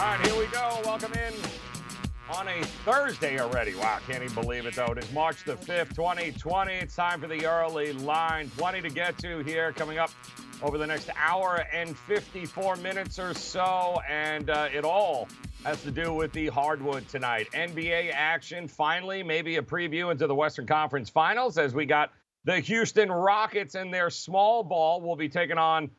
All right, here we go. Welcome in on a Thursday already. Wow, can't even believe it, though. It is March the 5th, 2020. It's time for the early line. Plenty to get to here coming up over the next hour and 54 minutes or so. And uh, it all has to do with the hardwood tonight. NBA action, finally, maybe a preview into the Western Conference Finals as we got the Houston Rockets and their small ball will be taking on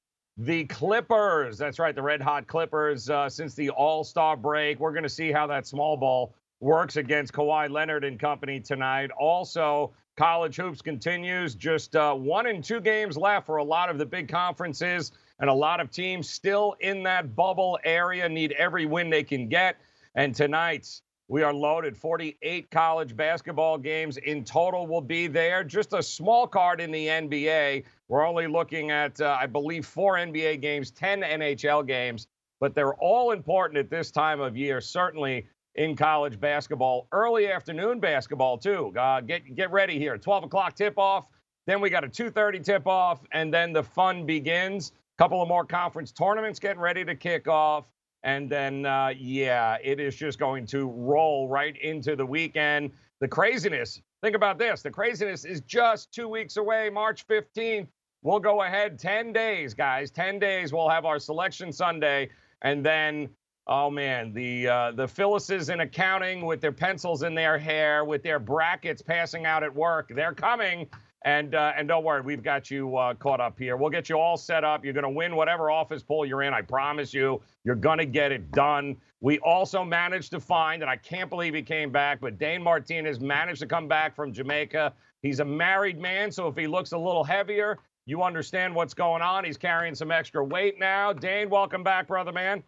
the Clippers. That's right, the red hot Clippers uh, since the All Star break. We're going to see how that small ball works against Kawhi Leonard and company tonight. Also, college hoops continues. Just uh, one and two games left for a lot of the big conferences, and a lot of teams still in that bubble area need every win they can get. And tonight, we are loaded. 48 college basketball games in total will be there. Just a small card in the NBA. We're only looking at, uh, I believe, four NBA games, 10 NHL games, but they're all important at this time of year, certainly in college basketball. Early afternoon basketball, too. Uh, get, get ready here. 12 o'clock tip off. Then we got a 2.30 tip off, and then the fun begins. A couple of more conference tournaments getting ready to kick off. And then, uh, yeah, it is just going to roll right into the weekend. The craziness, think about this the craziness is just two weeks away, March 15th. We'll go ahead 10 days, guys. 10 days. We'll have our selection Sunday. And then, oh man, the uh, the Phyllises in accounting with their pencils in their hair, with their brackets passing out at work, they're coming. And uh, and don't worry, we've got you uh, caught up here. We'll get you all set up. You're going to win whatever office poll you're in. I promise you, you're going to get it done. We also managed to find, and I can't believe he came back, but Dane Martinez managed to come back from Jamaica. He's a married man, so if he looks a little heavier, you understand what's going on. He's carrying some extra weight now. Dane, welcome back, brother man.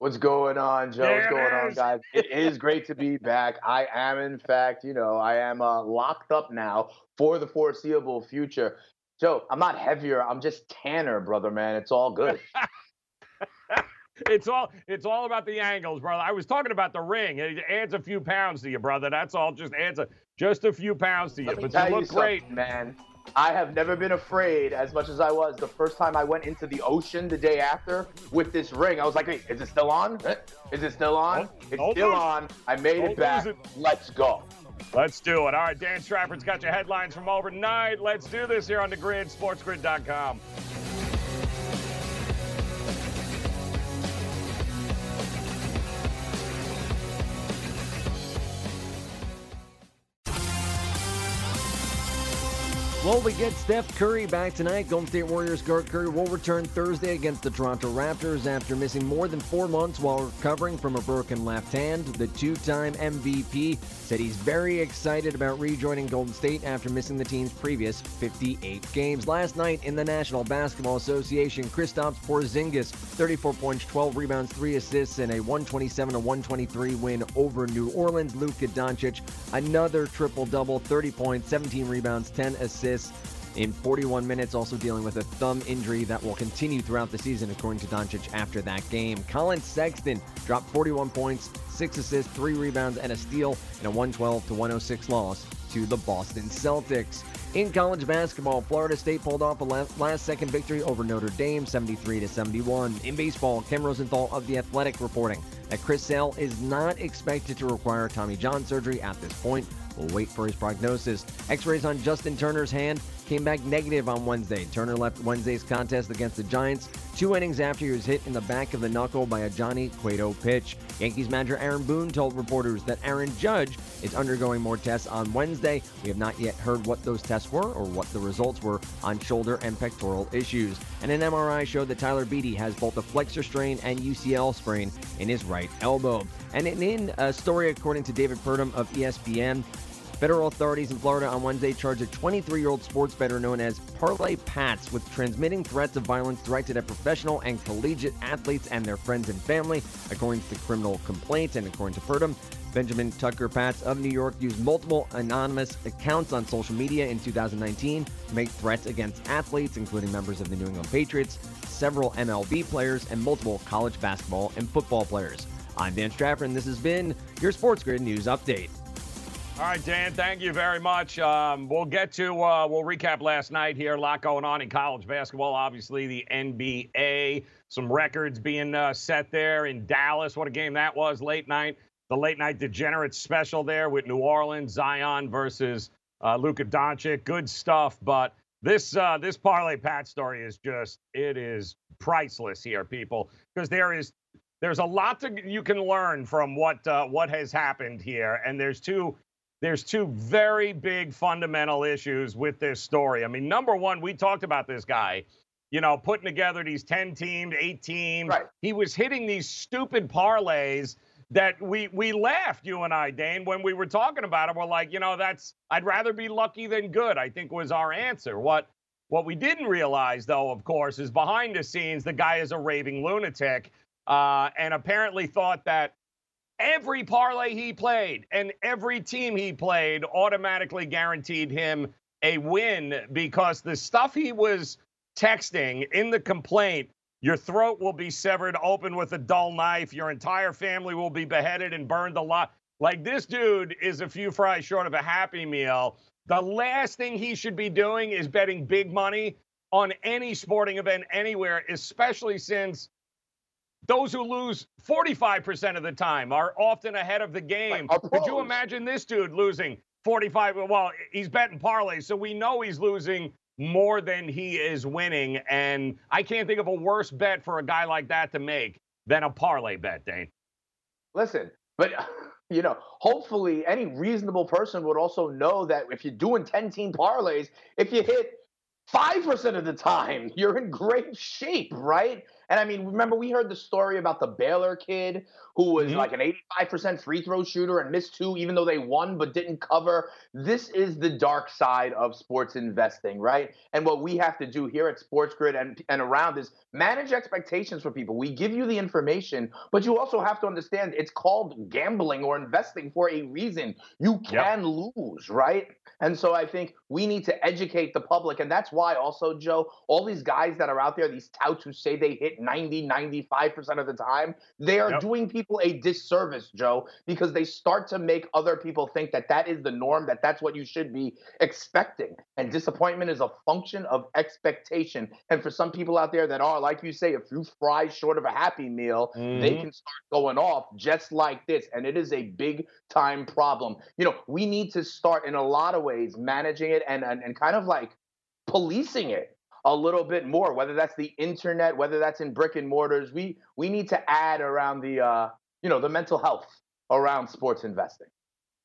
What's going on, Joe? There What's going it on, guys? It is great to be back. I am, in fact, you know, I am uh, locked up now for the foreseeable future. Joe, I'm not heavier. I'm just tanner, brother, man. It's all good. It's all it's all about the angles, brother. I was talking about the ring. It adds a few pounds to you, brother. That's all. Just adds a just a few pounds to you. But tell you you look great. man. I have never been afraid as much as I was the first time I went into the ocean the day after with this ring. I was like, wait, is it still on? Is it still on? It's still on. I made it back. Let's go." Let's do it. All right, Dan Strafford's got your headlines from overnight. Let's do this here on the grid, sportsgrid.com. Well, we get Steph Curry back tonight. Golden State Warriors guard Curry will return Thursday against the Toronto Raptors after missing more than four months while recovering from a broken left hand. The two time MVP said he's very excited about rejoining Golden State after missing the team's previous 58 games. Last night in the National Basketball Association, Kristaps Porzingis, 34 points, 12 rebounds, 3 assists, and a 127 123 win over New Orleans. Luka Doncic, another triple double, 30 points, 17 rebounds, 10 assists in 41 minutes, also dealing with a thumb injury that will continue throughout the season, according to Doncic after that game. Collin Sexton dropped 41 points, 6 assists, 3 rebounds, and a steal in a 112 to 106 loss to the Boston Celtics. In college basketball, Florida State pulled off a last second victory over Notre Dame 73 to 71. In baseball, Ken Rosenthal of The Athletic reporting that Chris Sale is not expected to require Tommy John surgery at this point. We'll wait for his prognosis. X rays on Justin Turner's hand came back negative on Wednesday. Turner left Wednesday's contest against the Giants two innings after he was hit in the back of the knuckle by a Johnny Cueto pitch. Yankees manager Aaron Boone told reporters that Aaron Judge is undergoing more tests on Wednesday. We have not yet heard what those tests were or what the results were on shoulder and pectoral issues. And an MRI showed that Tyler Beede has both a flexor strain and UCL sprain in his right elbow. And in a story according to David Purdum of ESPN, Federal authorities in Florida on Wednesday charged a 23 year old sports bettor known as Parlay Patz with transmitting threats of violence directed at professional and collegiate athletes and their friends and family, according to criminal complaint and according to Purdum. Benjamin Tucker Patz of New York used multiple anonymous accounts on social media in 2019 to make threats against athletes, including members of the New England Patriots, several MLB players, and multiple college basketball and football players. I'm Dan Strafford, and this has been your Sports Grid News Update. All right, Dan, thank you very much. Um, we'll get to, uh, we'll recap last night here. A lot going on in college basketball. Obviously, the NBA, some records being uh, set there in Dallas. What a game that was late night. The late night degenerate special there with New Orleans, Zion versus uh, Luka Doncic. Good stuff. But this uh, this parlay pat story is just it is priceless here, people, because there is there's a lot to you can learn from what uh, what has happened here, and there's two there's two very big fundamental issues with this story. I mean, number one, we talked about this guy, you know, putting together these 10 teams, eight teams. Right. He was hitting these stupid parlays that we we laughed, you and I, Dane, when we were talking about it. We're like, you know, that's I'd rather be lucky than good, I think was our answer. What what we didn't realize, though, of course, is behind the scenes, the guy is a raving lunatic uh, and apparently thought that every parlay he played and every team he played automatically guaranteed him a win because the stuff he was texting in the complaint your throat will be severed open with a dull knife. Your entire family will be beheaded and burned alive like this dude is a few fries short of a happy meal. The last thing he should be doing is betting big money on any sporting event anywhere especially since those who lose 45% of the time are often ahead of the game. Right, Could you imagine this dude losing 45? Well, he's betting parlay, so we know he's losing more than he is winning. And I can't think of a worse bet for a guy like that to make than a parlay bet, Dane. Listen, but you know, hopefully any reasonable person would also know that if you're doing 10 team parlays, if you hit 5% of the time, you're in great shape, right? And I mean, remember we heard the story about the Baylor kid who was mm-hmm. like an 85% free throw shooter and missed two, even though they won but didn't cover. This is the dark side of sports investing, right? And what we have to do here at Sports Grid and, and around is manage expectations for people. We give you the information, but you also have to understand it's called gambling or investing for a reason. You can yep. lose, right? And so I think we need to educate the public. And that's why also, Joe, all these guys that are out there, these touts who say they hit 90, 95% of the time, they are yep. doing people a disservice, Joe, because they start to make other people think that that is the norm, that that's what you should be expecting. And disappointment is a function of expectation. And for some people out there that are, like you say, a few fries short of a happy meal, mm-hmm. they can start going off just like this. And it is a big time problem. You know, we need to start in a lot of ways managing it and, and, and kind of like policing it a little bit more whether that's the internet whether that's in brick and mortars we we need to add around the uh you know the mental health around sports investing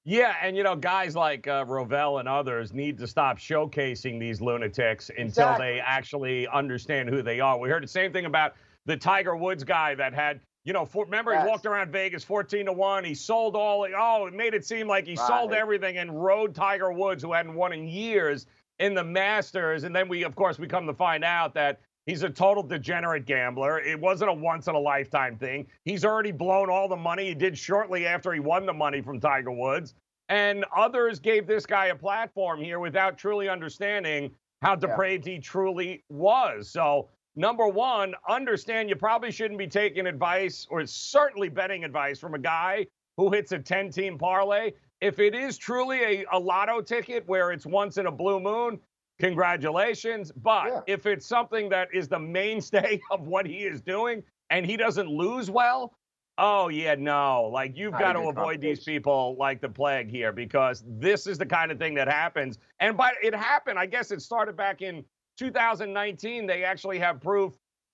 yeah, and you know, guys like uh, Rovell and others need to stop showcasing these lunatics until exactly. they actually understand who they are. We heard the same thing about the Tiger Woods guy that had, you know, for, remember yes. he walked around Vegas 14 to 1. He sold all, oh, it made it seem like he right. sold everything and rode Tiger Woods, who hadn't won in years, in the Masters. And then we, of course, we come to find out that He's a total degenerate gambler. It wasn't a once in a lifetime thing. He's already blown all the money he did shortly after he won the money from Tiger Woods. And others gave this guy a platform here without truly understanding how depraved yeah. he truly was. So, number one, understand you probably shouldn't be taking advice or certainly betting advice from a guy who hits a 10 team parlay. If it is truly a, a lotto ticket where it's once in a blue moon, congratulations. But yeah. if it's something that is the mainstay of what he is doing and he doesn't lose well, oh, yeah, no. Like, you've got to avoid these people like the plague here because this is the kind of thing that happens. And but it happened, I guess it started back in 2019. They actually have proof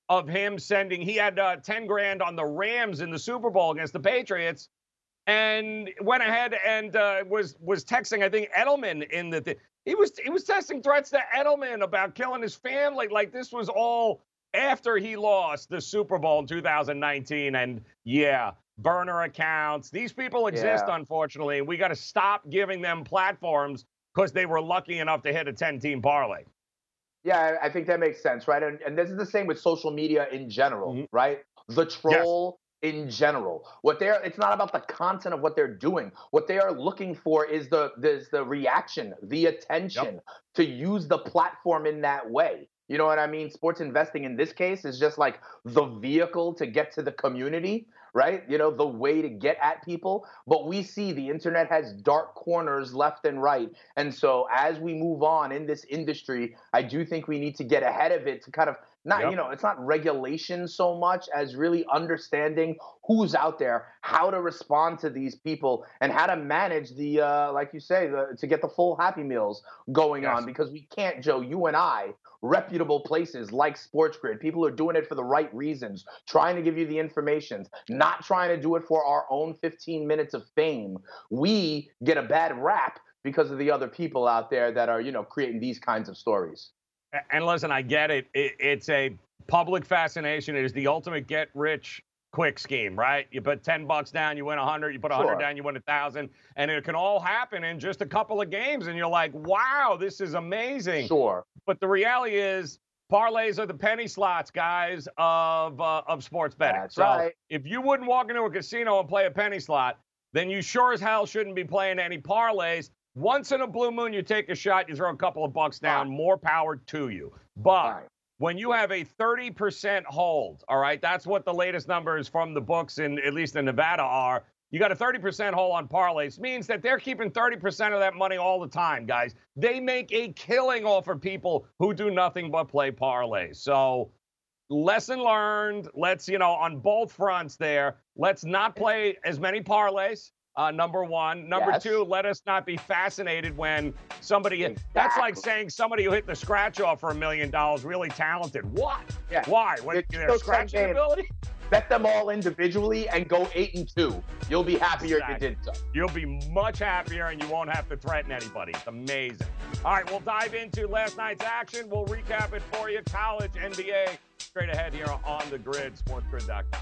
of him sending, he had uh, 10 grand on the Rams in the Super Bowl against the Patriots and went ahead and uh, was was texting, I think Edelman in the th- he was he was testing threats to Edelman about killing his family. Like this was all after he lost the Super Bowl in 2019. And yeah, burner accounts. These people exist, Yeah. unfortunately, and we got to stop giving them platforms because they were lucky enough to hit a 10 team parlay. Yeah, I think that makes sense, right? And, and this is the same with social media in general, Mhm. right? The troll in general. What they're it's not about the content of what they're doing. What they are looking for is the is the reaction, the attention to use the platform in that way. You know what I mean? Sports investing in this case is just like the vehicle to get to the community, right? You know, the way to get at people. But we see the internet has dark corners left and right. And so as we move on in this industry, I do think we need to get ahead of it to kind of not, Yep. you know, it's not regulation so much as really understanding who's out there, how to respond to these people, and how to manage the, uh, like you say, the, to get the full Happy Meals going Yes. on. Because we can't, Joe, you and I, reputable places like Sports Grid, people are doing it for the right reasons, trying to give you the information, not trying to do it for our own 15 minutes of fame. We get a bad rap because of the other people out there that are, you know, creating these kinds of stories. And listen, I get it. it it's a public fascination. It is the ultimate get rich quick scheme, right? You put 10 bucks down, you win 100. You put 100 Sure. down, you win 1,000. And it can all happen in just a couple of games. And you're like, wow, this is amazing. Sure. But the reality is, parlays are the penny slots, guys, of uh, of sports betting. That's so right. if you wouldn't walk into a casino and play a penny slot, then you sure as hell shouldn't be playing any parlays. Once in a blue moon, you take a shot, you throw a couple of bucks down. Fine. More power to you. But Fine. when you have a 30% hold, all right, that's what the latest numbers from the books in at least in Nevada are. You got a 30% hold on parlays, means that they're keeping 30% of that money all the time, guys. They make a killing off of people who do nothing but play parlays. So, lesson learned. Let's, you know, on both fronts there, let's not play as many parlays. Uh, number one. Number Yes. two, let us not be fascinated when somebody. That's like saying somebody who hit the scratch off for a million dollars really talented. What? Yeah. Why? When their scratching ability? Bet them all individually and go eight and two. You'll be happier if you did so. You'll be much happier and you won't have to threaten anybody. It's amazing. All right, we'll dive into last night's action. We'll recap it for you. College, NBA, straight ahead here on the grid, sportsgrid.com.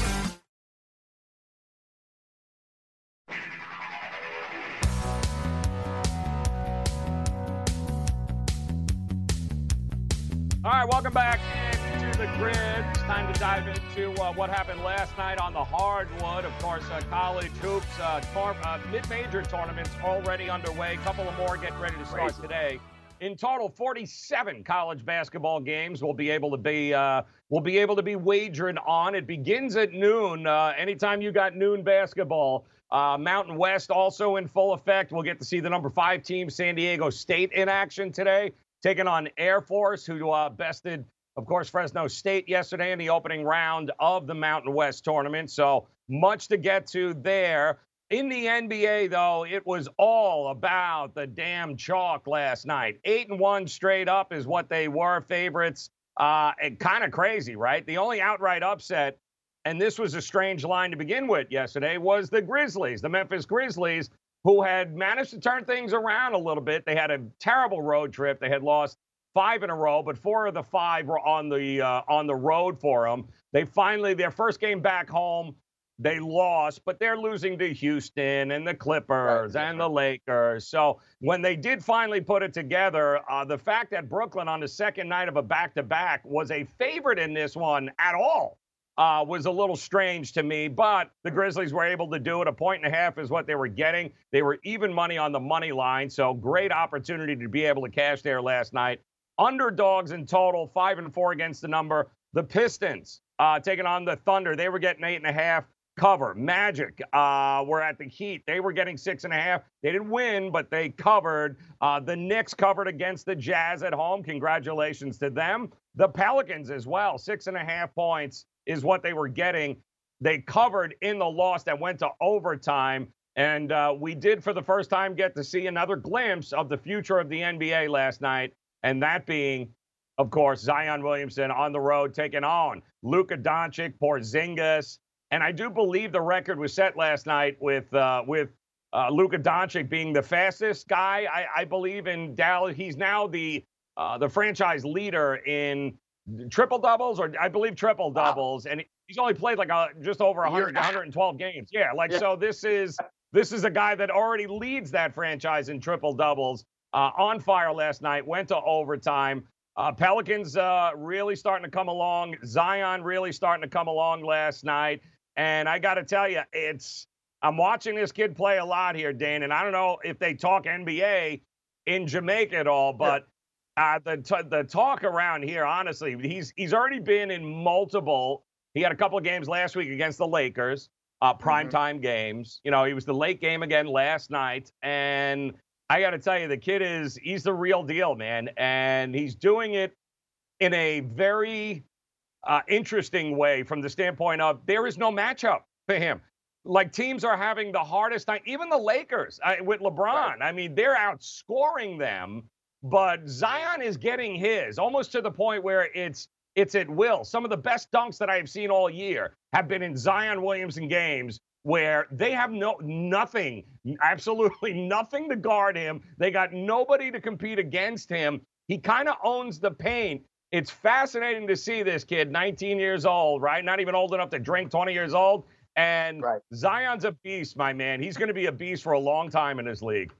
welcome back into the grid. It's time to dive into uh, what happened last night on the hardwood. Of course, uh, college hoops, uh, tor- uh, mid-major tournaments already underway. A couple of more getting ready to start Crazy. today. In total, 47 college basketball games will be able to be uh, will be able to be wagered on. It begins at noon. Uh, anytime you got noon basketball, uh, Mountain West also in full effect. We'll get to see the number five team, San Diego State, in action today, taking on Air Force, who uh, bested, of course, Fresno State yesterday in the opening round of the Mountain West tournament. So much to get to there. In the NBA, though, it was all about the damn chalk last night. Eight and one straight up is what they were favorites. Uh, and kind of crazy, right? The only outright upset, and this was a strange line to begin with yesterday, was the Grizzlies, the Memphis Grizzlies, who had managed to turn things around a little bit. They had a terrible road trip. They had lost five in a row, but four of the five were on the uh, on the road for them. They finally their first game back home they lost, but they're losing to Houston and the Clippers Right. and the Lakers. So when they did finally put it together, uh, the fact that Brooklyn on the second night of a back-to-back was a favorite in this one at all uh, was a little strange to me. But the Grizzlies were able to do it. A point and a half is what they were getting. They were even money on the money line, so great opportunity to be able to cash there last night. Underdogs in total, five and four against the number. The Pistons uh, taking on the Thunder. They were getting eight and a half. cover. Magic uh, were at the Heat. They were getting six and a half. They didn't win, but they covered. Uh, the Knicks covered against the Jazz at home. Congratulations to them. The Pelicans as well. Six and a half points is what they were getting. They covered in the loss that went to overtime. And uh, we did, for the first time, get to see another glimpse of the future of the NBA last night, and that being, of course, Zion Williamson on the road taking on Luka Doncic, Porzingis, and I do believe the record was set last night with uh, with uh, Luka Doncic being the fastest guy. I, I believe in Dallas. He's now the uh, the franchise leader in triple doubles, or I believe triple doubles, wow. and he's only played like a, just over 100, 112 games. Yeah, like yeah. so. This is this is a guy that already leads that franchise in triple doubles. Uh, on fire last night, went to overtime. Uh, Pelicans uh, really starting to come along. Zion really starting to come along last night. And I got to tell you, it's I'm watching this kid play a lot here, Dane. And I don't know if they talk NBA in Jamaica at all, but uh, the t- the talk around here, honestly, he's he's already been in multiple. He had a couple of games last week against the Lakers uh, primetime mm-hmm. games. You know, he was the late game again last night, and I got to tell you, the kid is he's the real deal, man, and he's doing it in a very uh, interesting way from the standpoint of there is no matchup for him. Like teams are having the hardest time, even the Lakers I, with LeBron. Right. I mean, they're outscoring them, but Zion is getting his almost to the point where it's it's at will. Some of the best dunks that I have seen all year have been in Zion Williamson games where they have no nothing, absolutely nothing to guard him. They got nobody to compete against him. He kind of owns the paint. It's fascinating to see this kid, 19 years old, right? Not even old enough to drink, 20 years old. And right. Zion's a beast, my man. He's going to be a beast for a long time in this league.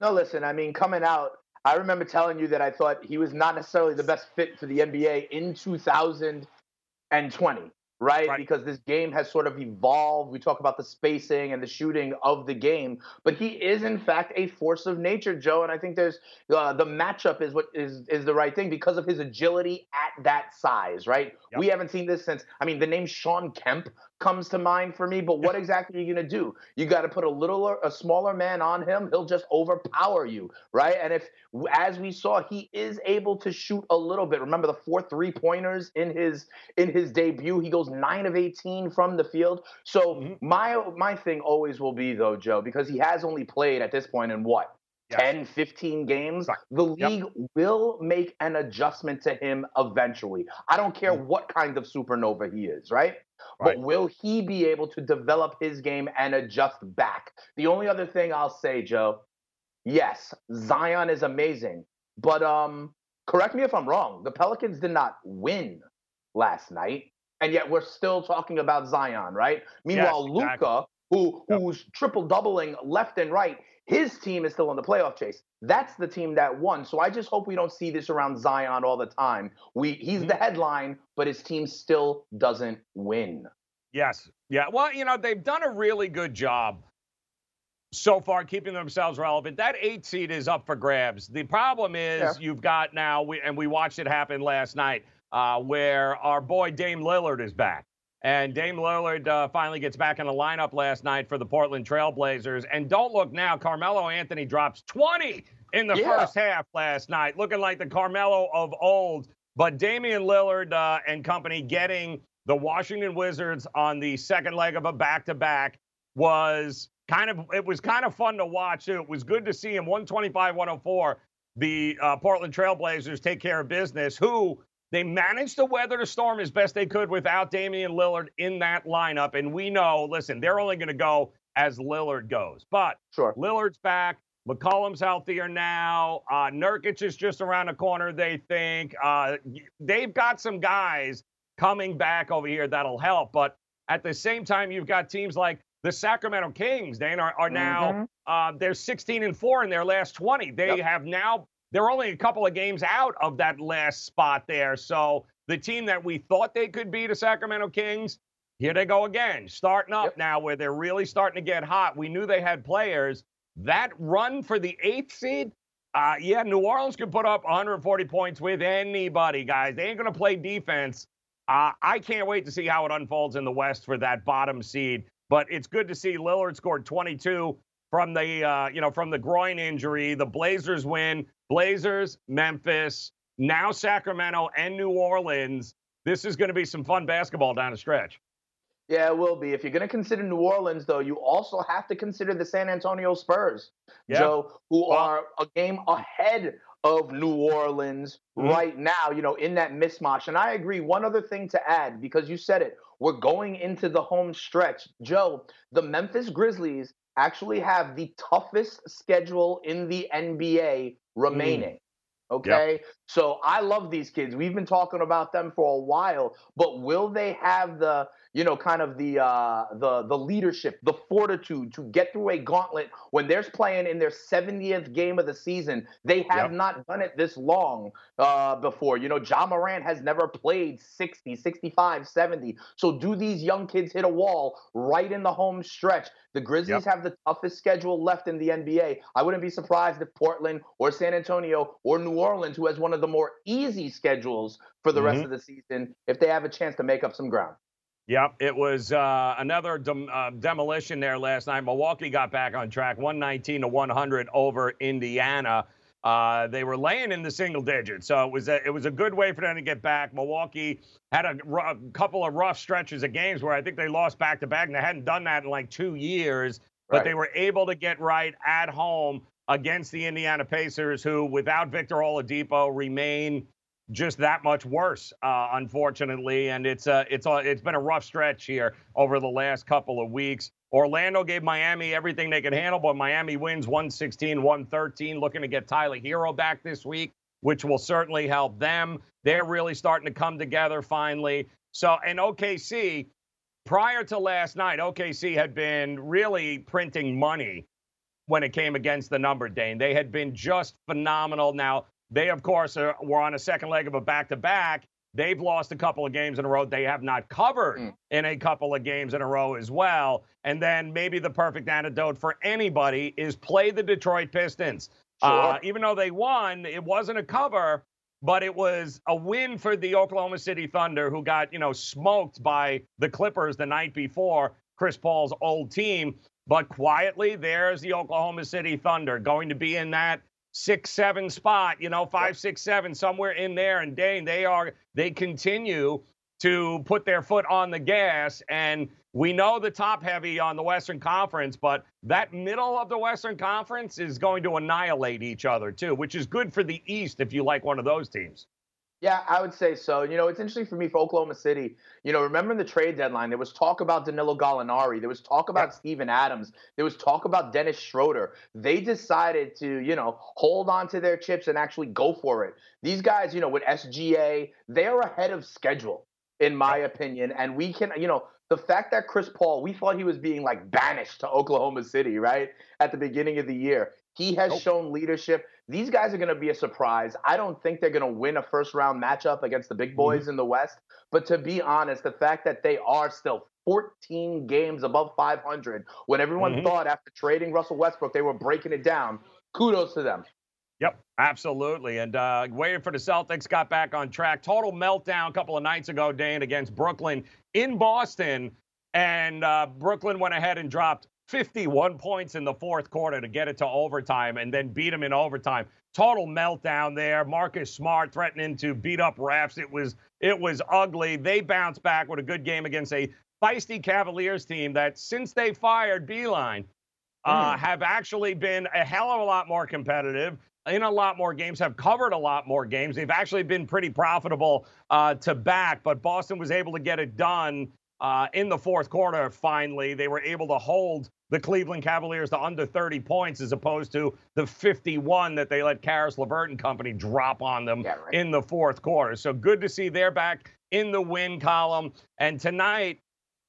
No, listen, I mean, coming out I remember telling you that I thought he was not necessarily the best fit for the NBA in 2020, right? right? Because this game has sort of evolved. We talk about the spacing and the shooting of the game, but he is in fact a force of nature, Joe. And I think there's uh, the matchup is what is is the right thing because of his agility at that size, right? Yep. We haven't seen this since. I mean, the name Shawn Kemp comes to mind for me. But what exactly are you going to do? You got to put a little, a smaller man on him. He'll just overpower you, right? And if, as we saw, he is able to shoot a little bit. Remember the four three pointers in his in his debut. He goes nine of eighteen from the field. So mm-hmm. my my thing always will be though, Joe, because he has only played at this point in what 10, 15 games, the league yep. will make an adjustment to him eventually. I don't care mm. what kind of supernova he is, right? Right. But will he be able to develop his game and adjust back? The only other thing I'll say, Joe, yes, Zion is amazing, but um, correct me if I'm wrong. The Pelicans did not win last night, and yet we're still talking about Zion, right? Meanwhile, yes, exactly. Luka, who yep. who's triple doubling left and right, his team is still in the playoff chase. That's the team that won. So I just hope we don't see this around Zion all the time. We he's mm-hmm. the headline, but his team still doesn't win. Yes. Yeah. Well, you know, they've done a really good job so far keeping themselves relevant. That eight seed is up for grabs. The problem is yeah. you've got now, and we watched it happen last night, uh, where our boy Dame Lillard is back. And Dame Lillard uh, finally gets back in the lineup last night for the Portland Trailblazers. And don't look now, Carmelo Anthony drops 20 in the yeah. first half last night, looking like the Carmelo of old. But Damian Lillard uh, and company getting the Washington Wizards on the second leg of a back-to-back was kind of it was kind of fun to watch. It was good to see him 125-104. The uh, Portland Trailblazers take care of business. Who they managed to weather the storm as best they could without Damian Lillard in that lineup. And we know, listen, they're only going to go as Lillard goes. But sure. Lillard's back. McCollum's healthier now. Uh, Nurkic is just around the corner, they think. Uh, they've got some guys coming back over here that'll help. But at the same time, you've got teams like the Sacramento Kings, Dan, are, are now, mm-hmm. uh, they're 16 and 4 in their last 20. They yep. have now they're only a couple of games out of that last spot there. So the team that we thought they could be, the Sacramento Kings, here they go again, starting up yep. now where they're really starting to get hot. We knew they had players. That run for the eighth seed, uh, yeah, New Orleans can put up 140 points with anybody, guys. They ain't going to play defense Uh, I can't wait to see how it unfolds in the West for that bottom seed. But it's good to see Lillard scored 22 from the uh, you know from the groin injury. The Blazers win. Blazers, Memphis, now Sacramento and New Orleans. This is going to be some fun basketball down the stretch. Yeah, it will be. If you're going to consider New Orleans, though, you also have to consider the San Antonio Spurs, yeah. Joe, who well, are a game ahead of New Orleans mm-hmm. right now, you know, in that mismatch. And I agree. One other thing to add, because you said it, we're going into the home stretch. Joe, the Memphis Grizzlies actually have the toughest schedule in the NBA remaining. Mm. Okay. Yep. So I love these kids. We've been talking about them for a while, but will they have the you know, kind of the uh, the the leadership, the fortitude to get through a gauntlet when they're playing in their 70th game of the season. They have yep. not done it this long uh, before. You know, Ja Morant has never played 60, 65, 70. So do these young kids hit a wall right in the home stretch? The Grizzlies yep. have the toughest schedule left in the NBA. I wouldn't be surprised if Portland or San Antonio or New Orleans, who has one of the more easy schedules for the mm-hmm. rest of the season, if they have a chance to make up some ground. Yep, it was uh, another dem- uh, demolition there last night. Milwaukee got back on track, 119 to 100 over Indiana. Uh, they were laying in the single digits, so it was a, it was a good way for them to get back. Milwaukee had a, r- a couple of rough stretches of games where I think they lost back to back, and they hadn't done that in like two years. But right. they were able to get right at home against the Indiana Pacers, who, without Victor Oladipo, remain just that much worse, uh, unfortunately. And it's uh, it's uh, it's been a rough stretch here over the last couple of weeks. Orlando gave Miami everything they could handle, but Miami wins 116 113, looking to get Tyler Herro back this week, which will certainly help them. They're really starting to come together finally. So, and OKC, prior to last night, OKC had been really printing money when it came against the number, Dane. They had been just phenomenal. Now, they, of course, are, were on a second leg of a back to back. They've lost a couple of games in a row. They have not covered mm. in a couple of games in a row as well. And then maybe the perfect antidote for anybody is play the Detroit Pistons. Sure. Uh, even though they won, it wasn't a cover, but it was a win for the Oklahoma City Thunder, who got, you know, smoked by the Clippers the night before, Chris Paul's old team. But quietly, there's the Oklahoma City Thunder going to be in that six, seven spot, you know, five, six, seven, somewhere in there. And Dane, they are they continue to put their foot on the gas. And we know the top heavy on the Western Conference, but that middle of the Western Conference is going to annihilate each other too, which is good for the East if you like one of those teams. Yeah, I would say so. You know, it's interesting for me for Oklahoma City. You know, remember the trade deadline, there was talk about Danilo Gallinari. There was talk about Steven Adams. There was talk about Dennis Schroeder. They decided to, you know, hold on to their chips and actually go for it. These guys, you know, with SGA, they're ahead of schedule, in my opinion. And we can, you know, the fact that Chris Paul, we thought he was being like banished to Oklahoma City, right? At the beginning of the year. He has nope. shown leadership. These guys are going to be a surprise. I don't think they're going to win a first round matchup against the big boys mm-hmm. in the West. But to be honest, the fact that they are still 14 games above 500, when everyone mm-hmm. thought after trading Russell Westbrook they were breaking it down, kudos to them. Yep, absolutely. And uh, waiting for the Celtics, got back on track. Total meltdown a couple of nights ago, Dane, against Brooklyn in Boston. And uh, Brooklyn went ahead and dropped 51 points in the fourth quarter to get it to overtime and then beat them in overtime. Total meltdown there. Marcus Smart threatening to beat up refs. It was it was ugly. They bounced back with a good game against a feisty Cavaliers team that since they fired Beilein uh, mm. have actually been a hell of a lot more competitive in a lot more games, have covered a lot more games. They've actually been pretty profitable uh, to back, but Boston was able to get it done uh, in the fourth quarter. Finally, they were able to hold the Cleveland Cavaliers to under 30 points as opposed to the 51 that they let Caris LeVert and company drop on them yeah, right. in the fourth quarter. So good to see they're back in the win column. And tonight,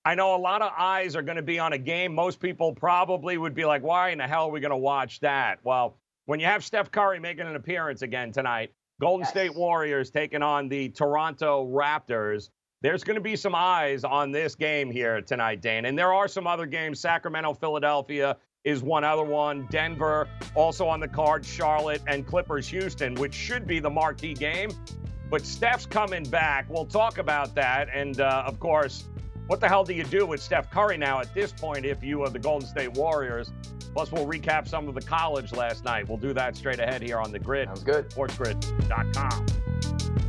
I know a lot of eyes are going to be on a game. Most people probably would be like, why in the hell are we going to watch that? Well, when you have Steph Curry making an appearance again tonight, Golden yes. State Warriors taking on the Toronto Raptors there's going to be some eyes on this game here tonight, Dane. And there are some other games. Sacramento, Philadelphia is one other one. Denver also on the card. Charlotte and Clippers, Houston, which should be the marquee game. But Steph's coming back. We'll talk about that. And uh, of course, what the hell do you do with Steph Curry now at this point if you are the Golden State Warriors? Plus, we'll recap some of the college last night. We'll do that straight ahead here on the grid. Sounds good. SportsGrid.com.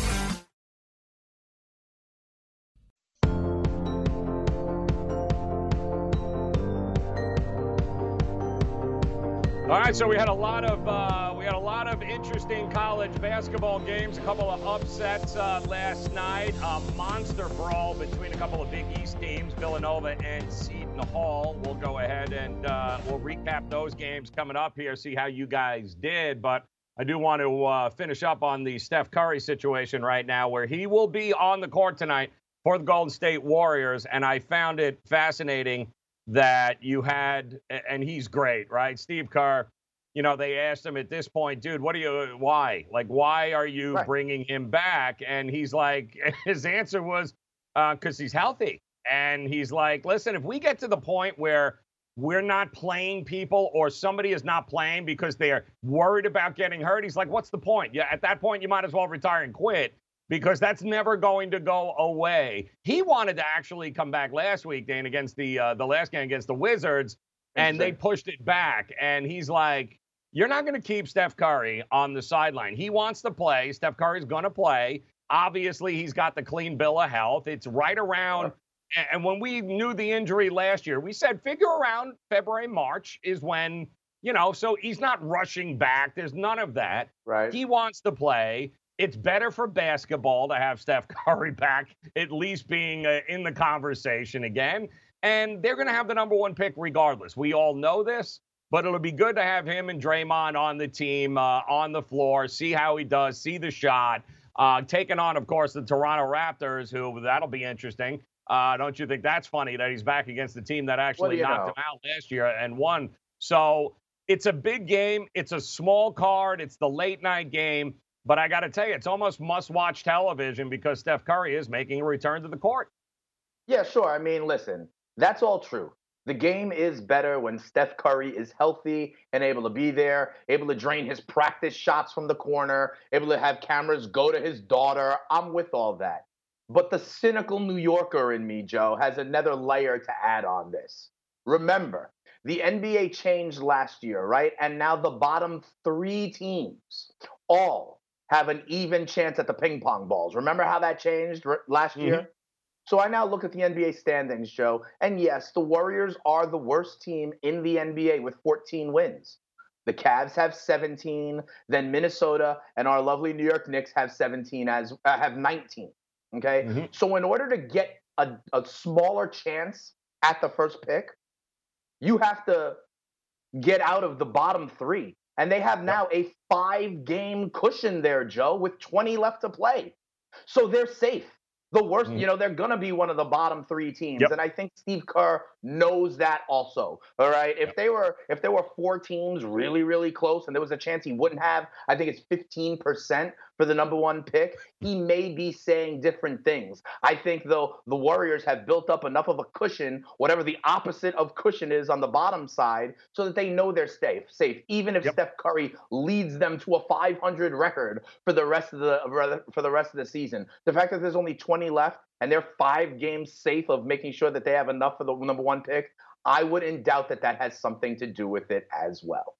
All right, so we had a lot of uh, we had a lot of interesting college basketball games, a couple of upsets uh, last night, a monster brawl between a couple of Big East teams, Villanova and Seton Hall. We'll go ahead and uh, we'll recap those games coming up here, see how you guys did. But I do want to uh, finish up on the Steph Curry situation right now, where he will be on the court tonight for the Golden State Warriors, and I found it fascinating that you had, and he's great, right? Steve Kerr, you know, they asked him at this point, dude, what do you, why? Like, why are you Right. bringing him back? And he's like, his answer was, uh, because he's healthy. And he's like, listen, if we get to the point where we're not playing people or somebody is not playing because they're worried about getting hurt, he's like, what's the point? Yeah, at that point, you might as well retire and quit because that's never going to go away. He wanted to actually come back last week, Dan, against the uh, the last game against the Wizards, and they pushed it back. And he's like, "You're not going to keep Steph Curry on the sideline. He wants to play. Steph Curry's going to play. Obviously, he's got the clean bill of health. It's right around." And when we knew the injury last year, we said figure around February, March is when, you know, so he's not rushing back. There's none of that. Right. He wants to play. It's better for basketball to have Steph Curry back, at least being uh, in the conversation again. And they're going to have the number one pick regardless. We all know this, but it'll be good to have him and Draymond on the team, uh, on the floor, see how he does, see the shot. Uh, taking on, of course, the Toronto Raptors, who that'll be interesting. Uh, don't you think that's funny that he's back against the team that actually knocked know? him out last year and won? So it's a big game. It's a small card. It's the late night game. But I got to tell you, it's almost must watch television because Steph Curry is making a return to the court. Yeah, sure. I mean, listen, that's all true. The game is better when Steph Curry is healthy and able to be there, able to drain his practice shots from the corner, able to have cameras go to his daughter. I'm with all that. But the cynical New Yorker in me, Joe, has another layer to add on this. Remember, the NBA changed last year, right? And now the bottom three teams all have an even chance at the ping pong balls. Remember how that changed last Mhm. year? So I now look at the NBA standings, Joe, and yes, the Warriors are the worst team in the NBA with 14 wins. The Cavs have 17, then Minnesota and our lovely New York Knicks have 17 as uh, have 19. Okay, Mhm. so in order to get a, a smaller chance at the first pick, you have to get out of the bottom three. And they have now a five game cushion there, Joe, with 20 left to play. So they're safe. The worst, Mhm. you know, they're going to be one of the bottom three teams. Yep. And I think Steve Kerr knows that also. All right. If they were, if there were four teams really, really close and there was a chance he wouldn't have, I think it's 15% for the number one pick, he may be saying different things. I think, though, the Warriors have built up enough of a cushion, whatever the opposite of cushion is on the bottom side, so that they know they're safe. Safe, even if Yep. Steph Curry leads them to a 500 record for the rest of the for the rest of the season. The fact that there's only 20 left and they're five games safe of making sure that they have enough for the number one pick, I wouldn't doubt that that has something to do with it as well.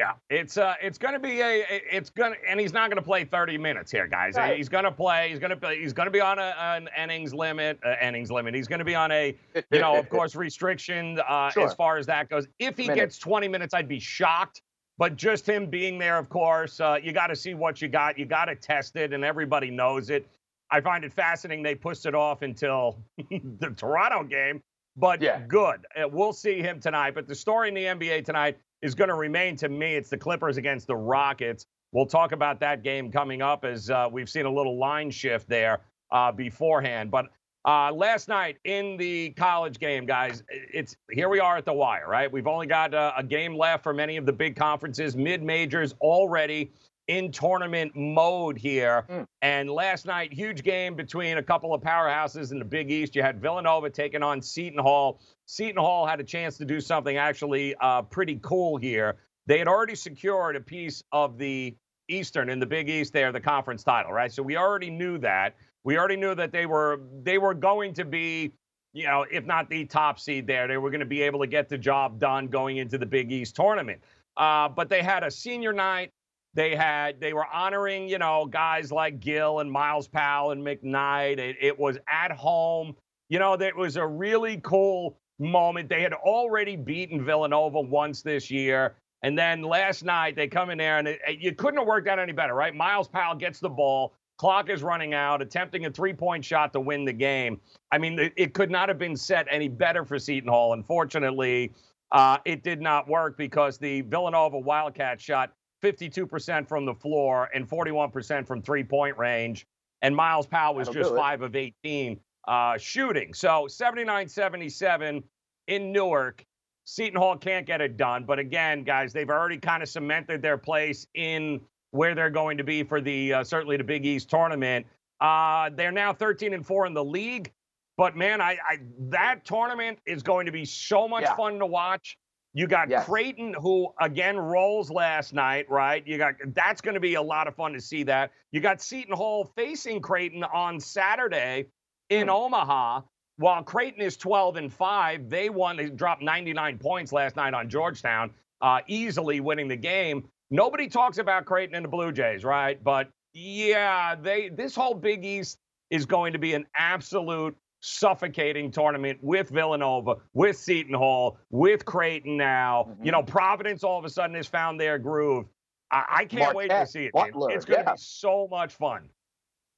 Yeah, it's uh, it's going to be a, it's going to, and he's not going to play 30 minutes here, guys. Right. He's going to play. He's going to play. He's going to be on a, an innings limit. Uh, innings limit. He's going to be on a, you know, of course, restriction uh, Sure. as far as that goes. If he Minutes. gets 20 minutes, I'd be shocked. But just him being there, of course, uh, you got to see what you got. You got to test it, and everybody knows it. I find it fascinating they pushed it off until the Toronto game but Yeah. good. Uh, We'll see him tonight. But the story in the NBA tonight is going to remain to me. It's the Clippers against the Rockets. We'll talk about that game coming up as uh, we've seen a little line shift there uh, beforehand. But uh, last night in the college game, guys, it's here we are at the wire, right? We've only got uh, a game left for many of the big conferences, mid majors already in tournament mode here. Mm. And last night, huge game between a couple of powerhouses in the Big East. You had Villanova taking on Seton Hall. Seton Hall had a chance to do something actually uh, pretty cool here. They had already secured a piece of the Eastern in the Big East there, the conference title, right? So we already knew that. We already knew that they were they were going to be, you know, if not the top seed there, they were going to be able to get the job done going into the Big East tournament. Uh, but they had a senior night. They had they were honoring, you know, guys like Gill and Myles Powell and McKnight. It, it was at home. You know, that was a really cool moment. They had already beaten Villanova once this year. And then last night they come in there and it, you couldn't have worked out any better, right? Myles Powell gets the ball, clock is running out, attempting a three-point shot to win the game. I mean, it, it could not have been set any better for Seton Hall. Unfortunately, uh, it did not work because the Villanova Wildcats shot 52% from the floor and 41% from three-point range, and Myles Powell was That'll just five of 18 uh, shooting. So 79-77 in Newark. Seton Hall can't get it done. But again, guys, they've already kind of cemented their place in where they're going to be for the uh, certainly the Big East tournament. Uh, they're now 13 and four in the league. But man, I, I that tournament is going to be so much Yeah. fun to watch. You got Yes. Creighton, who again rolls last night, right? You got that's going to be a lot of fun to see that. You got Seton Hall facing Creighton on Saturday in Hmm. Omaha. While Creighton is 12 and 5, they won, they dropped 99 points last night on Georgetown, uh, easily winning the game. Nobody talks about Creighton and the Blue Jays, right? But yeah, they this whole Big East is going to be an absolute suffocating tournament with Villanova, with Seton Hall, with Creighton now. Mhm. You know, Providence all of a sudden has found their groove. I, I can't wait to see it. Butler, It's going to yeah. be so much fun.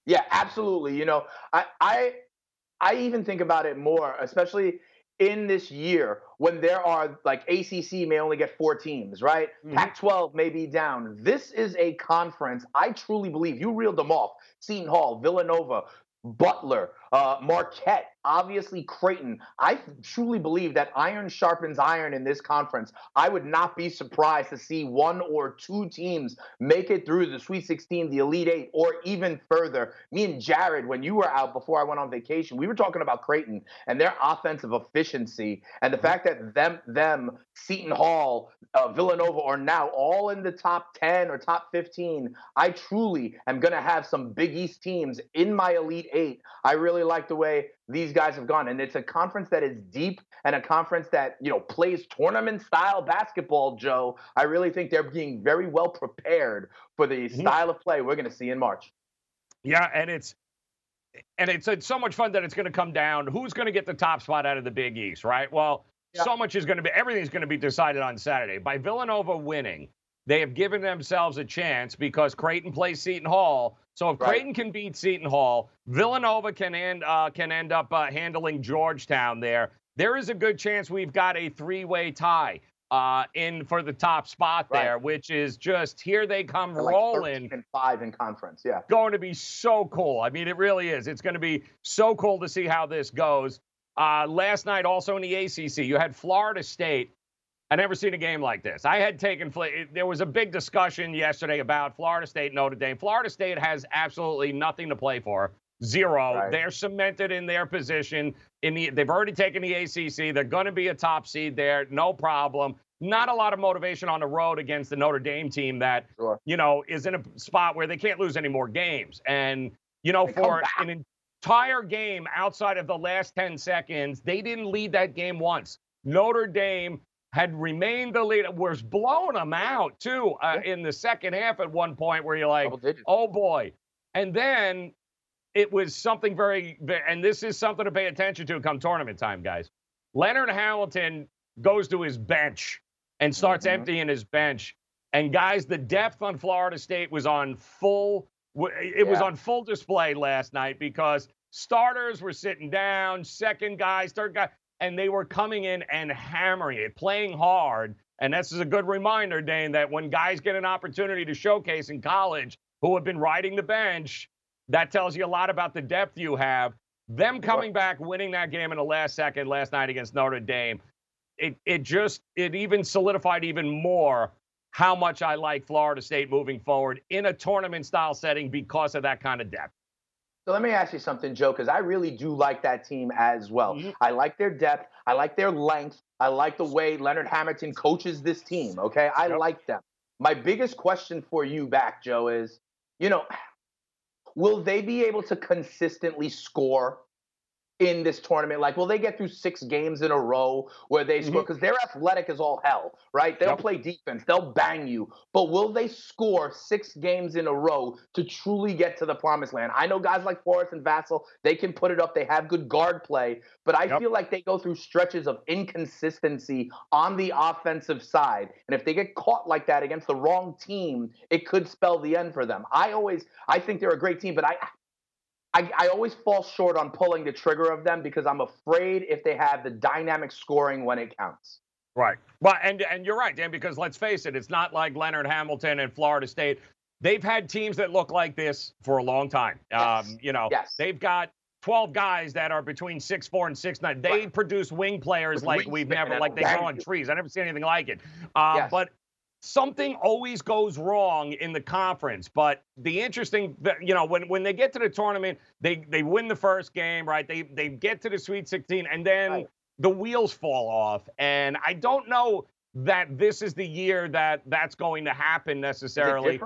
Yeah, absolutely. You know, I I I even think about it more, especially in this year when there are like ACC may only get four teams, right? Mhm. Pac-12 may be down. This is a conference. I truly believe you reeled them off: Seton Hall, Villanova. Butler, uh, Marquette, obviously Creighton. I truly believe that iron sharpens iron in this conference. I would not be surprised to see one or two teams make it through the Sweet 16, the Elite Eight, or even further. Me and Jared, when you were out before I went on vacation, we were talking about Creighton and their offensive efficiency and the fact that them, them, Seton Hall, uh, Villanova are now all in the top 10 or top 15. I truly am going to have some Big East teams in my Elite Eight. I really like the way these guys have gone, and it's a conference that is deep and a conference that you know plays tournament style basketball. Joe, I really think they're being very well prepared for the Mhm. style of play we're going to see in March. Yeah, and it's and it's, it's so much fun that it's going to come down who's going to get the top spot out of the Big East, right? Well, Yeah. so much is going to be everything's going to be decided on Saturday. By Villanova winning, they have given themselves a chance because Creighton plays Seton Hall. So if Right. Creighton can beat Seton Hall, Villanova can end uh, can end up uh, handling Georgetown there. There is a good chance we've got a three-way tie uh, in for the top spot Right. there, which is just here they come They're like rolling 13 and five in conference. Yeah. going to be so cool. I mean, it really is. It's going to be so cool to see how this goes. Uh, last night, also in the ACC, you had Florida State. I never seen a game like this. I had taken. There was a big discussion yesterday about Florida State, Notre Dame. Florida State has absolutely nothing to play for. Zero. Right. They're cemented in their position. In the, they've already taken the ACC. They're going to be a top seed there, no problem. Not a lot of motivation on the road against the Notre Dame team that Sure. you know, is in a spot where they can't lose any more games. And, you know, They for an entire game outside of the last 10 seconds, they didn't lead that game once. Notre Dame had remained the leader, was blowing them out too uh, in the second half at one point where you're like, oh boy. And then it was something very, and this is something to pay attention to come tournament time, guys. Leonard Hamilton goes to his bench and starts Mhm. emptying his bench. And guys, the depth on Florida State was on full. It was on full display last night because starters were sitting down, second guys, third guy, and they were coming in and hammering it, playing hard. And this is a good reminder, Dane, that when guys get an opportunity to showcase in college who have been riding the bench, that tells you a lot about the depth you have. Them coming back, winning that game in the last second last night against Notre Dame, it it just it even solidified even more how much I like Florida State moving forward in a tournament style setting because of that kind of depth. So let me ask you something, Joe, because I really do like that team as well. Mhm. I like their depth. I like their length. I like the way Leonard Hamilton coaches this team. Okay. I Yep. like them. My biggest question for you back, Joe, is you know, will they be able to consistently score in this tournament? Like, will they get through six games in a row where they score? Mm-hmm. Because they're athletic as all hell, right? They'll Yep. play defense, they'll bang you. But will they score six games in a row to truly get to the promised land? I know guys like Forrest and Vassell, they can put it up. They have good guard play, but I Yep. feel like they go through stretches of inconsistency on the offensive side. And if they get caught like that against the wrong team, it could spell the end for them. I always, I think they're a great team, but I, I, I always fall short on pulling the trigger of them because I'm afraid if they have the dynamic scoring when it counts. Right. Well, and and you're right, Dan, because let's face it, it's not like Leonard Hamilton and Florida State. They've had teams that look like this for a long time. Yes. Um, you know, Yes. they've got 12 guys that are between six four and six nine. They Right. produce wing players With like we've never, like they grow on trees. I never seen anything like it. Uh, Yes. But something always goes wrong in the conference. But the interesting, you know, when when they get to the tournament, they they win the first game, right? They they get to the Sweet 16, and then Right. the wheels fall off. And I don't know that this is the year that that's going to happen necessarily.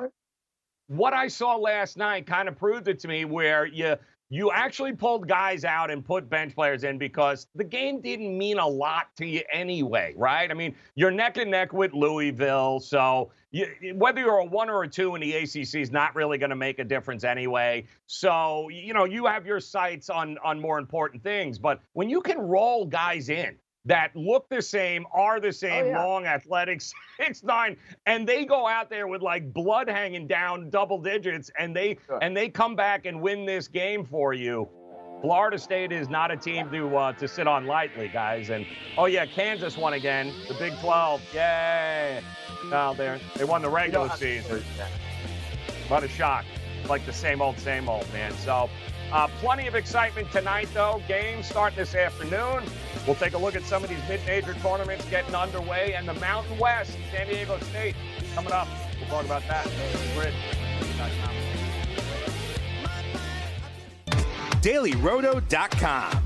What I saw last night kind of proved it to me where you you actually pulled guys out and put bench players in because the game didn't mean a lot to you anyway, right? I mean, you're neck and neck with Louisville, so you, whether you're a one or a two in the ACC is not really going to make a difference anyway. So you know you have your sights on on more important things, but when you can roll guys in that look the same, are the same, yeah. long, athletic, six nine, and they go out there with like blood hanging down double digits, and they Sure. and they come back and win this game for you. Florida State is not a team to uh, to sit on lightly, guys. And oh yeah, Kansas won again, the Big 12. Yay! Now there, they won the regular season. What a shock. Like the same old, same old, man. So, uh, plenty of excitement tonight, though. Games start this afternoon. We'll take a look at some of these mid-major tournaments getting underway, and the Mountain West, San Diego State, coming up. We'll talk about that. DailyRoto.com.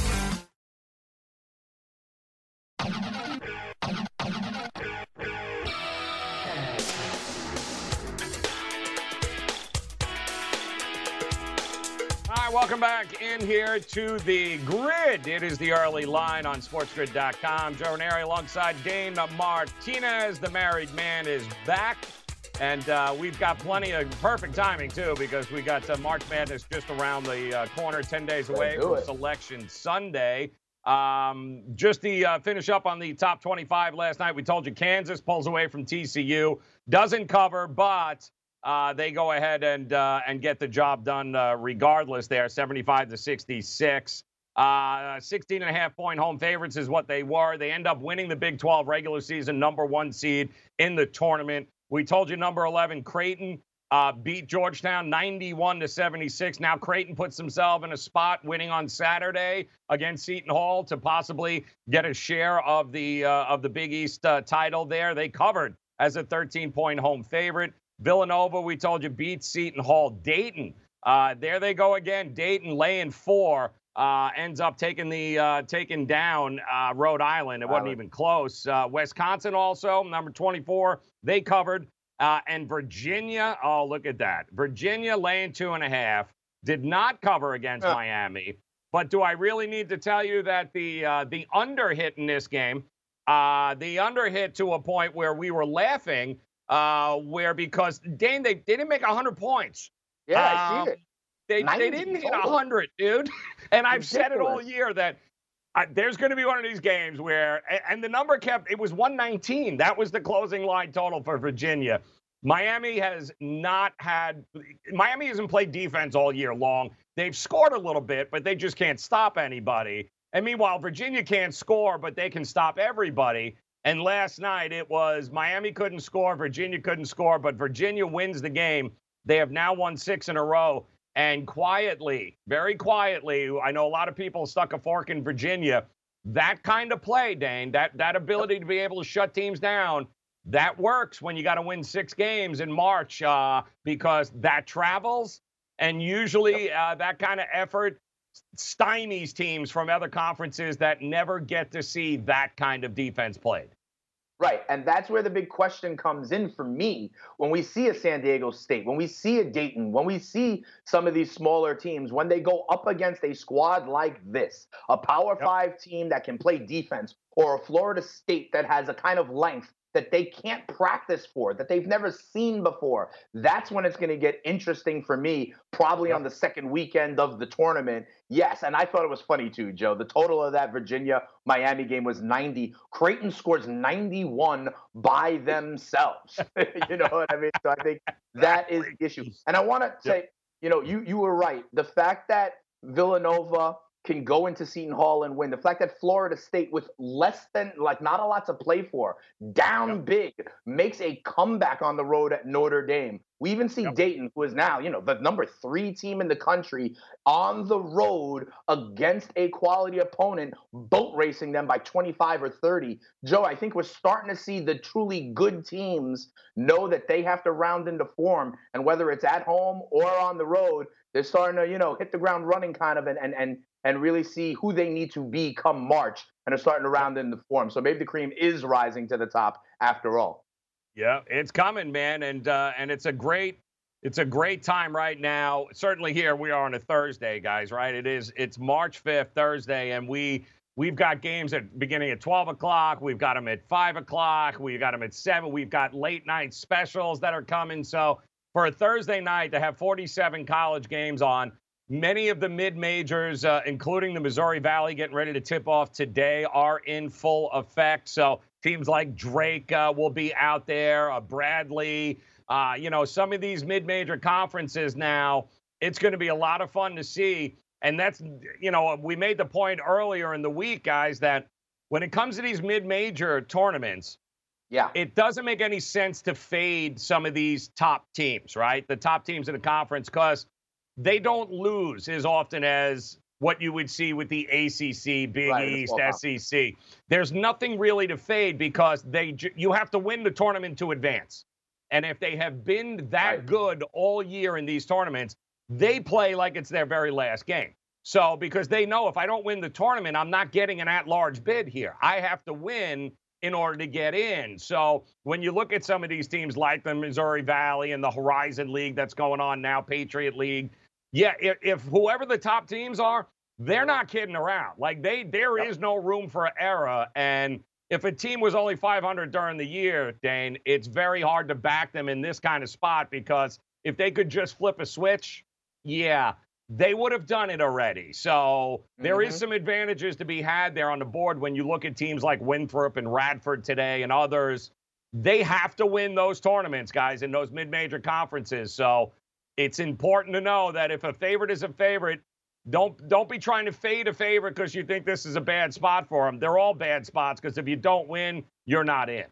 right, welcome back in here to the grid. It is the early line on sportsgrid.com. Joe Ranieri alongside Dane Martinez. The married man is back. And uh, we've got plenty of perfect timing, too, because we got uh, March Madness just around the uh, corner, 10 days away from it. Selection Sunday. Um, just to uh, finish up on the top 25 last night, we told you Kansas pulls away from TCU, doesn't cover, but uh, they go ahead and uh, and get the job done uh, regardless. There, 75 to 66. Uh, 16 and a half point home favorites is what they were. They end up winning the Big 12 regular season number one seed in the tournament. We told you number 11 Creighton uh, beat Georgetown 91 to 76. Now Creighton puts themselves in a spot winning on Saturday against Seton Hall to possibly get a share of the uh, of the Big East uh, title. There, they covered as a 13 point home favorite. Villanova, we told you, beat Seton Hall. Dayton, uh, there they go again. Dayton laying four. Uh, ends up taking the uh, taking down uh, Rhode Island. It wasn't Island. even close. Uh, Wisconsin also number 24. They covered. Uh, and Virginia, oh look at that. Virginia laying two and a half. Did not cover against. Miami. But do I really need to tell you that the uh, the under hit in this game Uh, the under hit to a point where we were laughing, uh, where because Dane, they, they didn't make 100 points. Yeah, I Um, see it. They, 90 they didn't hit. 100, dude. And I've said it all year that uh, there's going to be one of these games where, and the number kept, it was 119. That was the closing line total for Virginia. Miami has not had, Miami hasn't played defense all year long. They've scored a little bit, but they just can't stop anybody. And meanwhile, Virginia can't score, but they can stop everybody. And last night it was Miami couldn't score, Virginia couldn't score, but Virginia wins the game. They have now won six in a row. And quietly, very quietly, I know a lot of people stuck a fork in Virginia. That kind of play, Dane, that that ability to be able to shut teams down, that works when you got to win six games in March uh, because that travels, and usually uh, that kind of effort stymies teams from other conferences that never get to see that kind of defense played. Right. And that's where the big question comes in for me. When we see a San Diego State, when we see a Dayton, when we see some of these smaller teams, when they go up against a squad like this, a Power Yep. Five team that can play defense, or a Florida State that has a kind of length that they can't practice for, that they've never seen before, that's when it's going to get interesting for me, probably Yep. on the second weekend of the tournament. Yes. And I thought it was funny too, Joe. The total of that Virginia Miami game was 90. Creighton scores 91 by themselves. you know what I mean? So I think that is the issue. And I want to say, you know, you you were right. The fact that Villanova can go into Seton Hall and win. The fact that Florida State, with less than like not a lot to play for, down Yep. big, makes a comeback on the road at Notre Dame. We even see Yep. Dayton, who is now, you know, the number three team in the country, on the road against a quality opponent, boat racing them by 25 or 30. Joe, I think we're starting to see the truly good teams know that they have to round into form, and whether it's at home or on the road, they're starting to, you know, hit the ground running kind of and and and and really see who they need to be come March and are starting to round in the form. So maybe the cream is rising to the top after all. Yeah, it's coming, man, and uh, and it's a great it's a great time right now. Certainly here we are on a Thursday, guys. Right? It is it's March fifth, Thursday, and we we've got games at beginning at twelve o'clock. We've got them at five o'clock. We've got them at seven. We've got late night specials that are coming. So for a Thursday night to have forty seven college games on. Many of the mid majors, uh, including the Missouri Valley, getting ready to tip off today, are in full effect. So teams like Drake uh, will be out there, uh, Bradley, uh, you know, some of these mid major conferences now. It's going to be a lot of fun to see. And that's, you know, we made the point earlier in the week, guys, that when it comes to these mid major tournaments, Yeah. it doesn't make any sense to fade some of these top teams, right? The top teams in the conference, because they don't lose as often as what you would see with the ACC, Big Right, East, SEC. There's nothing really to fade because they you have to win the tournament to advance. And if they have been that Right. good all year in these tournaments, they play like it's their very last game. So because they know if I don't win the tournament, I'm not getting an at-large bid here. I have to win in order to get in. So when you look at some of these teams like the Missouri Valley and the Horizon League that's going on now, Patriot League, yeah, if, if whoever the top teams are, they're not kidding around. Like they, there is no room for error. And if a team was only 500 during the year, Dane, it's very hard to back them in this kind of spot because if they could just flip a switch, yeah, they would have done it already. So there is Mhm. some advantages to be had there on the board when you look at teams like Winthrop and Radford today and others. They have to win those tournaments, guys, in those mid-major conferences. So it's important to know that if a favorite is a favorite, don't don't be trying to fade a favorite because you think this is a bad spot for them. They're all bad spots because if you don't win, you're not in.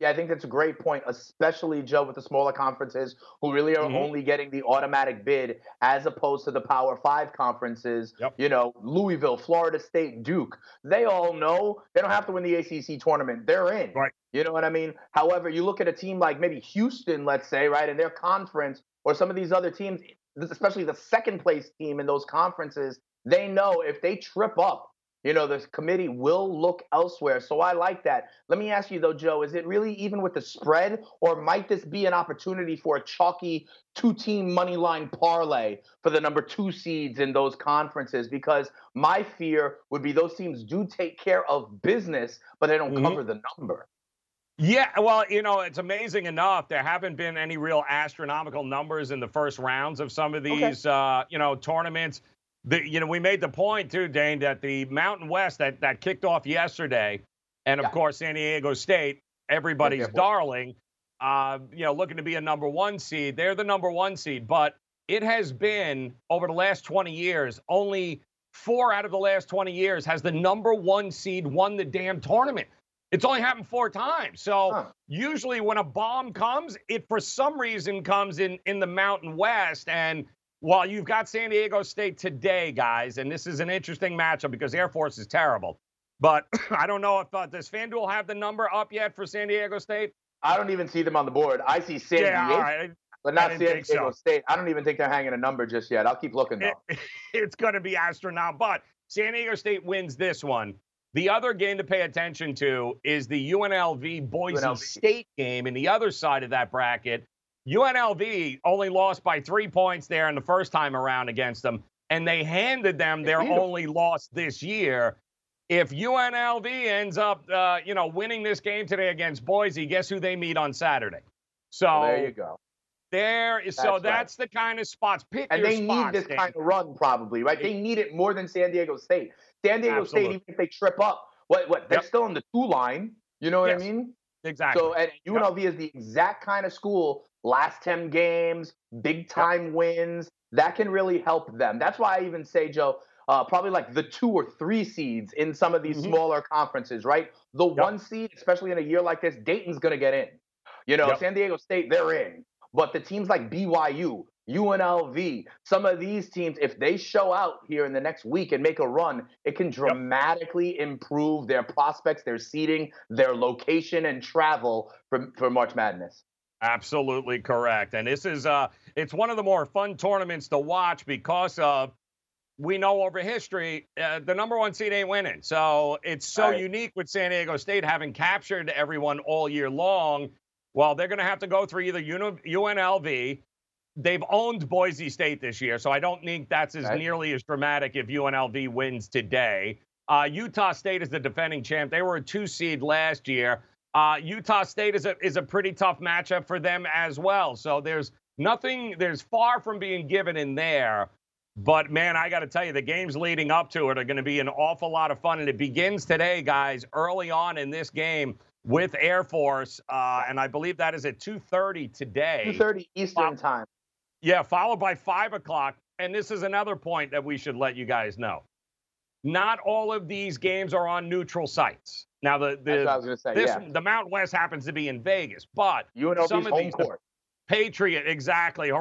Yeah, I think that's a great point, especially Joe with the smaller conferences who really are Mhm. only getting the automatic bid as opposed to the Power Five conferences. Yep. You know, Louisville, Florida State, Duke. They all know they don't have to win the ACC tournament; they're in. Right. You know what I mean? However, you look at a team like maybe Houston, let's say, right, in their conference, or some of these other teams, especially the second place team in those conferences, they know if they trip up you know, the committee will look elsewhere. So I like that. Let me ask you though, Joe, is it really even with the spread, or might this be an opportunity for a chalky two-team money line parlay for the number two seeds in those conferences? Because my fear would be those teams do take care of business, but they don't mm-hmm. cover the number. Yeah, well, you know, it's amazing enough. There haven't been any real astronomical numbers in the first rounds of some of these, okay. uh, you know, tournaments. The, you know, we made the point too, Dane, that the Mountain West that that kicked off yesterday, and of yeah. course San Diego State, everybody's darling. Uh, you know, looking to be a number one seed. They're the number one seed, but it has been over the last 20 years. Only four out of the last 20 years has the number one seed won the damn tournament. It's only happened four times. So huh. usually when a bomb comes, it for some reason comes in in the Mountain West. And while you've got San Diego State today, guys, and this is an interesting matchup because Air Force is terrible. But I don't know if uh, does FanDuel have the number up yet for San Diego State? I don't even see them on the board. I see San yeah, Diego, right. but not San Diego so. State. I don't even think they're hanging a number just yet. I'll keep looking though. It, it's going to be astronaut, but San Diego State wins this one. The other game to pay attention to is the UNLV Boise UNLV. State game in the other side of that bracket. UNLV only lost by three points there in the first time around against them, and they handed them their only loss this year. If UNLV ends up, uh, you know, winning this game today against Boise, guess who they meet on Saturday? So well, there you go. There is that's so right. that's the kind of spots. Pick and they spots, need this kind of run probably, right? They need it more than San Diego State. San Diego Absolutely. State, even if they trip up, what what they're yep. still in the two line. You know what yes. I mean? Exactly. So and UNLV yep. is the exact kind of school. Last ten games, big time yep. wins that can really help them. That's why I even say, Joe, uh, probably like the two or three seeds in some of these mm-hmm. smaller conferences, right? The one seed, especially in a year like this, Dayton's going to get in. You know, San Diego State, they're in. But the teams like BYU, UNLV, some of these teams, if they show out here in the next week and make a run, it can dramatically yep. improve their prospects, their seating, their location, and travel for, for March Madness. Absolutely correct. And this is uh it's one of the more fun tournaments to watch because of we know over history uh, the number one seed ain't winning. So it's so right. unique with San Diego State having captured everyone all year long. Well, they're going to have to go through either UNLV they've owned Boise State this year, so I don't think that's as right. nearly as dramatic if UNLV wins today. Uh, Utah State is the defending champ. They were a two seed last year. Uh, Utah State is a is a pretty tough matchup for them as well. So there's nothing. There's far from being given in there. But man, I got to tell you, the games leading up to it are going to be an awful lot of fun, and it begins today, guys. Early on in this game with Air Force, uh, and I believe that is at 2:30 today. 2:30 Eastern time. Yeah, followed by five o'clock. And this is another point that we should let you guys know. Not all of these games are on neutral sites. Now, the the say, this, yeah. the Mountain West happens to be in Vegas, but UNLV's some of home these, court. Patriot, exactly.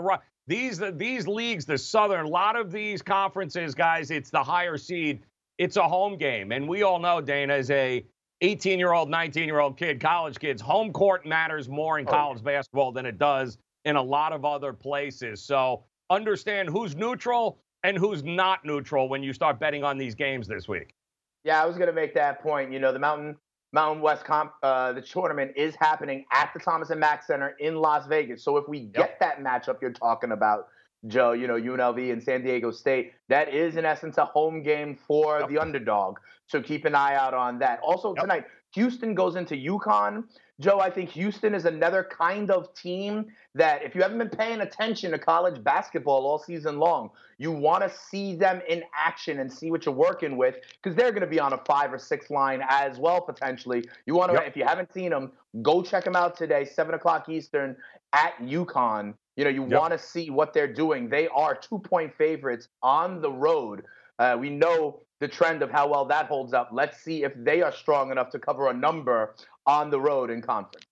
These these leagues, the Southern, a lot of these conferences, guys, it's the higher seed. It's a home game, and we all know Dana is a 18 year old, 19 year old kid, college kids. Home court matters more in oh, college basketball than it does in a lot of other places. So understand who's neutral and who's not neutral when you start betting on these games this week. Yeah, I was going to make that point. You know, the Mountain Mountain West comp, uh, the tournament is happening at the Thomas and Mack Center in Las Vegas. So if we get yep. that matchup you're talking about, Joe, you know, UNLV and San Diego State, that is in essence a home game for yep. the underdog. So keep an eye out on that. Also yep. tonight, Houston goes into UConn. Joe, I think Houston is another kind of team that if you haven't been paying attention to college basketball all season long, you want to see them in action and see what you're working with because they're going to be on a five or six line as well, potentially. You want to, yep. if you haven't seen them, go check them out today, 7 o'clock Eastern at UConn. You know, you yep. want to see what they're doing. They are two point favorites on the road. Uh, we know the trend of how well that holds up. Let's see if they are strong enough to cover a number on the road in conference.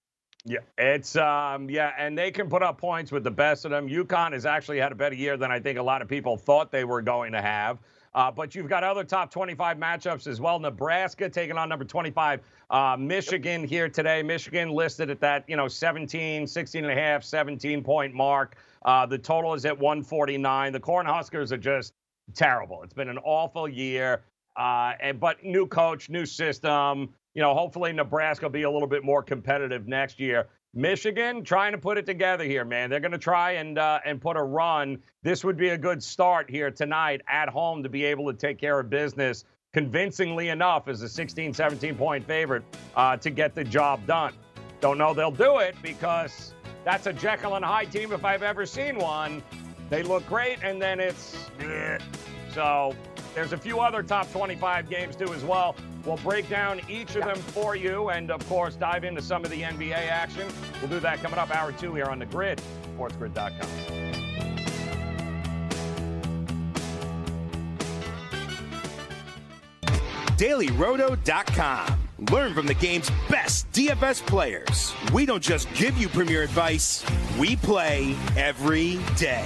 Yeah, it's um yeah, and they can put up points with the best of them. UConn has actually had a better year than I think a lot of people thought they were going to have. Uh, but you've got other top 25 matchups as well. Nebraska taking on number 25, uh, Michigan here today. Michigan listed at that, you know, 17, 16 and a half, 17 point mark. Uh, the total is at 149. The Cornhuskers are just terrible. It's been an awful year. Uh, and but new coach, new system. You know, hopefully Nebraska will be a little bit more competitive next year. Michigan trying to put it together here, man. They're going to try and uh, and put a run. This would be a good start here tonight at home to be able to take care of business convincingly enough as a 16, 17 point favorite uh, to get the job done. Don't know they'll do it because that's a Jekyll and Hyde team if I've ever seen one. They look great, and then it's eh. so. There's a few other top 25 games too as well. We'll break down each of them for you, and of course dive into some of the NBA action. We'll do that coming up hour two here on the Grid, SportsGrid.com. DailyRoto.com. Learn from the game's best DFS players. We don't just give you premier advice, we play every day.